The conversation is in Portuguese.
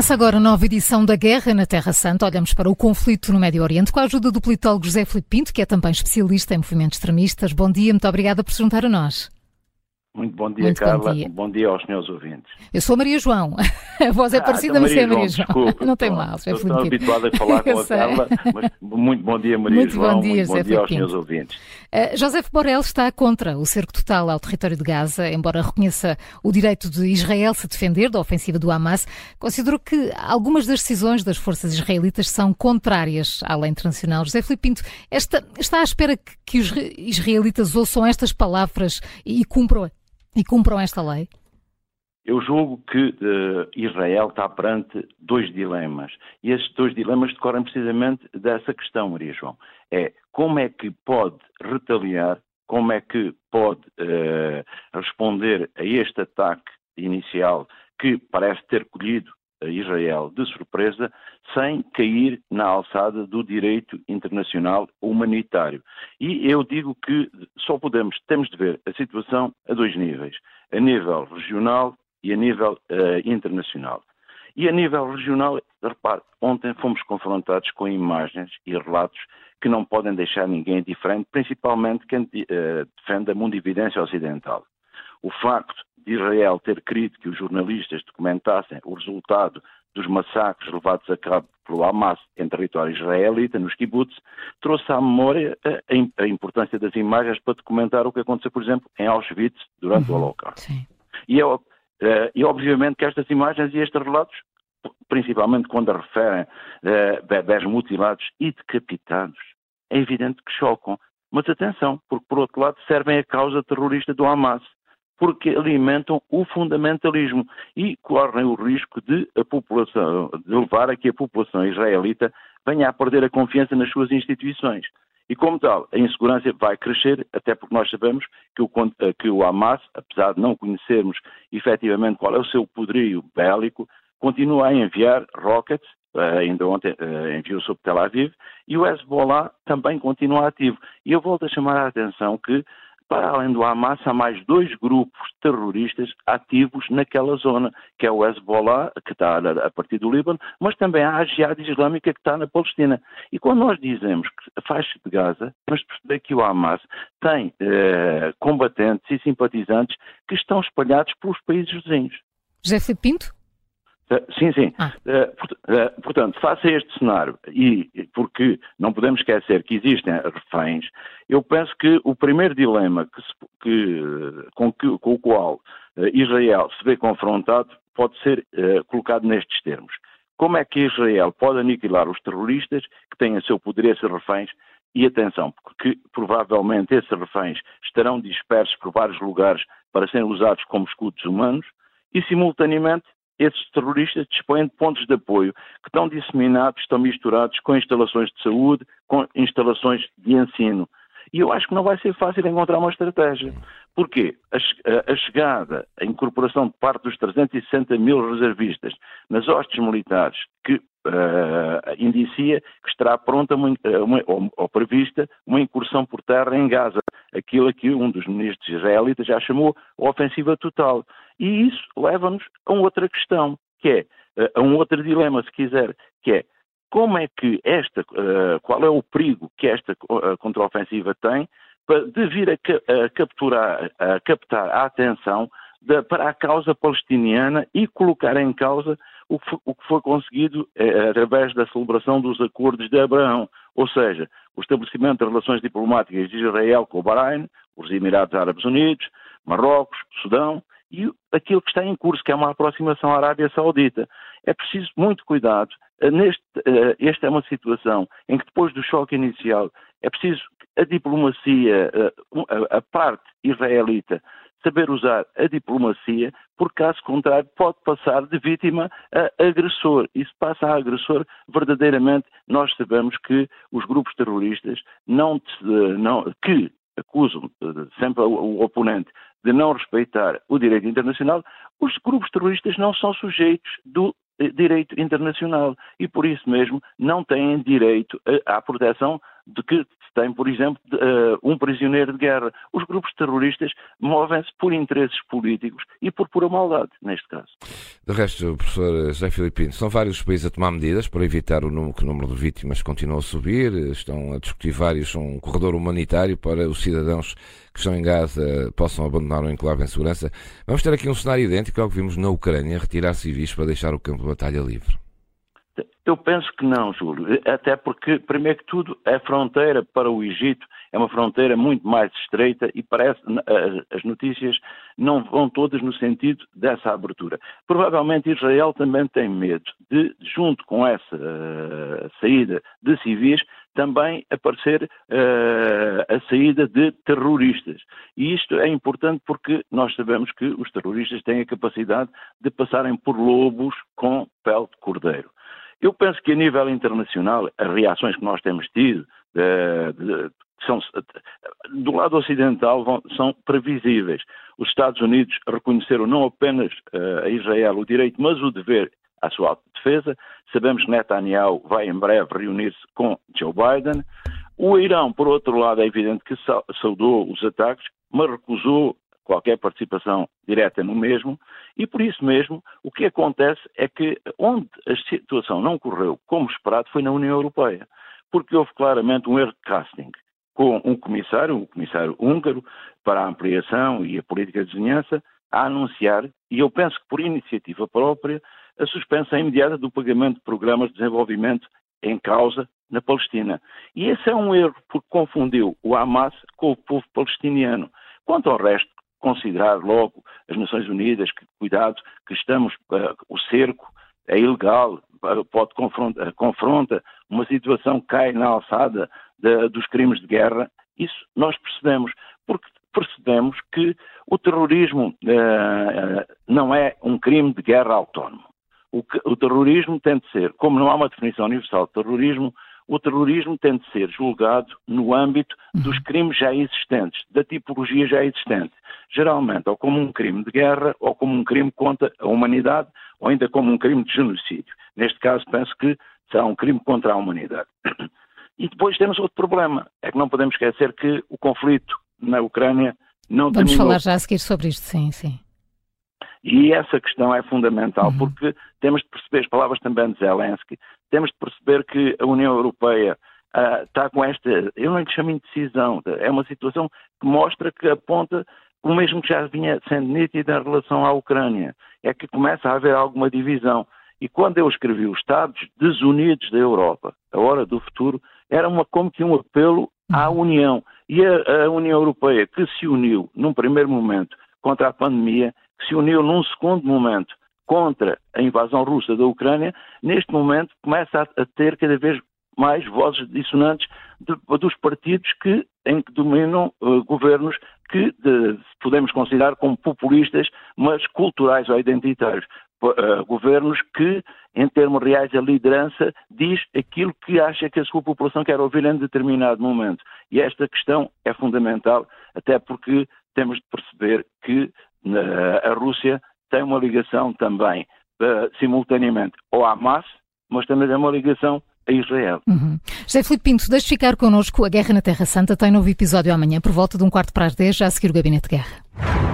Começa agora a nova edição da Guerra na Terra Santa. Olhamos para o conflito no Médio Oriente com a ajuda do politólogo José Filipe Pinto, que é também especialista em movimentos extremistas. Bom dia, muito obrigada por se juntar a nós. Muito bom dia, Muito Carla. Bom dia. bom dia. aos senhores ouvintes. Eu sou a Maria João. A voz é ah, parecida, então mas é Maria João. Desculpa, não tem mal, José Estou habituado a falar com a Carla, mas muito bom dia, Maria muito João. Bom dia, muito José bom dia aos senhores ouvintes. Uh, José Borrell está contra o cerco total ao território de Gaza, embora reconheça o direito de Israel se defender da ofensiva do Hamas. Considerou que algumas das decisões das forças israelitas são contrárias à lei internacional. José Filipe Pinto, esta, está à espera que, que os israelitas ouçam estas palavras e, e cumpram e cumpram esta lei? Eu julgo que uh, Israel está perante dois dilemas. E estes dois dilemas decorrem precisamente dessa questão, Maria João. É como é que pode retaliar, como é que pode uh, responder a este ataque inicial que parece ter colhido Israel de surpresa, sem cair na alçada do direito internacional humanitário. E eu digo que só podemos, temos de ver a situação a dois níveis, a nível regional e a nível uh, internacional. E a nível regional, repare, ontem fomos confrontados com imagens e relatos que não podem deixar ninguém diferente, principalmente quem uh, defende a mundividência ocidental. O facto de Israel ter querido que os jornalistas documentassem o resultado dos massacres levados a cabo pelo Hamas em território israelita, nos kibbutz, trouxe à memória a, importância das imagens para documentar o que aconteceu, por exemplo, em Auschwitz durante uhum, o Holocausto. E, eu, uh, e obviamente que estas imagens e estes relatos, principalmente quando referem uh, bebés mutilados e decapitados, é evidente que chocam. Mas atenção, porque por outro lado servem a causa terrorista do Hamas porque alimentam o fundamentalismo e correm o risco de a população, de levar a que a população israelita venha a perder a confiança nas suas instituições. E como tal, a insegurança vai crescer, até porque nós sabemos que o, que o Hamas, apesar de não conhecermos efetivamente qual é o seu poderio bélico, continua a enviar rockets, eh, ainda ontem eh, enviou sobre Tel Aviv, e o Hezbollah também continua ativo. E eu volto a chamar a atenção que para além do Hamas, há mais dois grupos terroristas ativos naquela zona, que é o Hezbollah, que está a partir do Líbano, mas também há a Jihad Islâmica, que está na Palestina. E quando nós dizemos que a faixa de Gaza, temos de perceber que o Hamas tem eh, combatentes e simpatizantes que estão espalhados pelos países vizinhos. José Pinto? Eh, sim, sim. Ah. Uh, portanto, face a este cenário, e porque não podemos esquecer que existem reféns, eu penso que o primeiro dilema que se, que, com, que, com, o qual Israel se vê confrontado pode ser uh, colocado nestes termos. Como é que Israel pode aniquilar os terroristas que têm a seu poder esses reféns? E atenção, porque provavelmente esses reféns estarão dispersos por vários lugares para serem usados como escudos humanos, e simultaneamente esses terroristas dispõem de pontos de apoio que estão disseminados, estão misturados com instalações de saúde, com instalações de ensino. E eu acho que não vai ser fácil encontrar uma estratégia. Porquê? A, chegada, a incorporação de parte dos 360 mil reservistas nas hostes militares que uh, indicia que estará pronta uma, uma, ou, ou, prevista uma incursão por terra em Gaza, aquilo que um dos ministros israelitas já chamou ofensiva total. E isso leva-nos a outra questão, que é, eh, a um outro dilema, se quiser, que é como é que esta, eh, qual é o perigo que esta eh, contraofensiva tem de vir a, capturar, a captar a atenção para a causa palestiniana e colocar em causa o que, o que foi conseguido através da celebração dos acordos de Abraão, ou seja, o estabelecimento de relações diplomáticas de Israel com o Bahrein, os Emirados Árabes Unidos, Marrocos, Sudão e aquilo que está em curso, que é uma aproximação à Arábia Saudita. É preciso muito cuidado. Eh, neste, eh, esta é uma situação em que depois do choque inicial é preciso a diplomacia, a parte israelita, saber usar a diplomacia, porque caso contrário pode passar de vítima a agressor. E se passa a agressor, verdadeiramente nós sabemos que os grupos terroristas não, não que acusam sempre o oponente de não respeitar o direito internacional, os grupos terroristas não são sujeitos do eh, direito internacional e por isso mesmo não têm direito à proteção de que tem, por exemplo, uh, um prisioneiro de guerra. Os grupos terroristas movem-se por interesses políticos e por pura maldade, neste caso. De resto, professor José Filipino, são vários países a tomar medidas para evitar o número, que o número de vítimas continua a subir, estão a discutir vários um corredor humanitário para os cidadãos que estão em Gaza possam abandonar o enclave em segurança. Vamos ter aqui um cenário idêntico ao que vimos na Ucrânia, retirar civis para deixar o campo de batalha livre. Eu penso que não, Júlio. Até porque, primeiro que tudo, a fronteira para o Egito é uma fronteira muito mais estreita e parece as notícias não vão todas no sentido dessa abertura. Provavelmente Israel também tem medo de, junto com essa uh, saída de civis, também aparecer uh, a saída de terroristas. E isto é importante porque nós sabemos que os terroristas têm a capacidade de passarem por lobos com pele de cordeiro. Eu penso que a nível internacional, as reações que nós temos tido de, de, são, do lado ocidental vão, são previsíveis. Os Estados Unidos reconheceram não apenas uh, a Israel o direito, mas o dever à sua autodefesa. Sabemos que Netanyahu vai em breve reunir-se com Joe Biden. O Irão, por outro lado, é evidente que saudou os ataques, mas recusou qualquer participação direta no mesmo, e por isso mesmo o que acontece é que onde a situação não correu como esperado foi na União Europeia, porque houve claramente um erro de casting com um comissário, um comissário húngaro, para a ampliação e a política de vizinhança, a anunciar, e eu penso que por iniciativa própria, a suspensão imediata do pagamento de programas de desenvolvimento em causa na Palestina. E esse é um erro, porque confundiu o Hamas com o povo palestiniano. Quanto ao resto, considerar logo as Nações Unidas que, cuidado, que estamos, uh, o cerco é ilegal, uh, pode confronta, confronta, uma situação que cai na alçada de, dos crimes de guerra, isso nós percebemos, porque percebemos que o terrorismo uh, não é um crime de guerra autónomo. O, o terrorismo tem de ser, como não há uma definição universal de terrorismo, o terrorismo tem de ser julgado no âmbito dos uhum. crimes já existentes, da tipologia já existente. Geralmente, ou como um crime de guerra, ou como um crime contra a humanidade, ou ainda como um crime de genocídio. Neste caso, penso que será um crime contra a humanidade. E depois temos outro problema, é que não podemos esquecer que o conflito na Ucrânia não Vamos terminou. falar já a seguir sobre isto, sim, sim. E essa questão é fundamental, uhum. porque temos de perceber, as palavras também de Zelensky, temos de perceber que a União Europeia uh, está com esta, eu não lhe chamo indecisão, é uma situação que mostra que aponta o mesmo que já vinha sendo nítido em relação à Ucrânia, é que começa a haver alguma divisão. E quando eu escrevi os Estados Desunidos da Europa, a hora do futuro, era uma, como que um apelo à uhum. União. E a, a União Europeia, que se uniu num primeiro momento contra a pandemia, que se uniu num segundo momento contra a invasão russa da Ucrânia, neste momento começa a, ter cada vez mais vozes dissonantes de, dos partidos que, em que dominam uh, governos que de, podemos considerar como populistas, mas culturais ou identitários. Uh, governos que, em termos reais, a liderança diz aquilo que acha que a sua população quer ouvir em determinado momento. E esta questão é fundamental, até porque temos de perceber que uh, a Rússia tem uma ligação também, uh, simultaneamente, ao Hamas, mas também tem uma ligação a Israel. Uhum. José Filipe Pinto, deixe ficar connosco. A Guerra na Terra Santa tem novo episódio amanhã, por volta de um quarto para as dez, já a seguir o Gabinete de Guerra.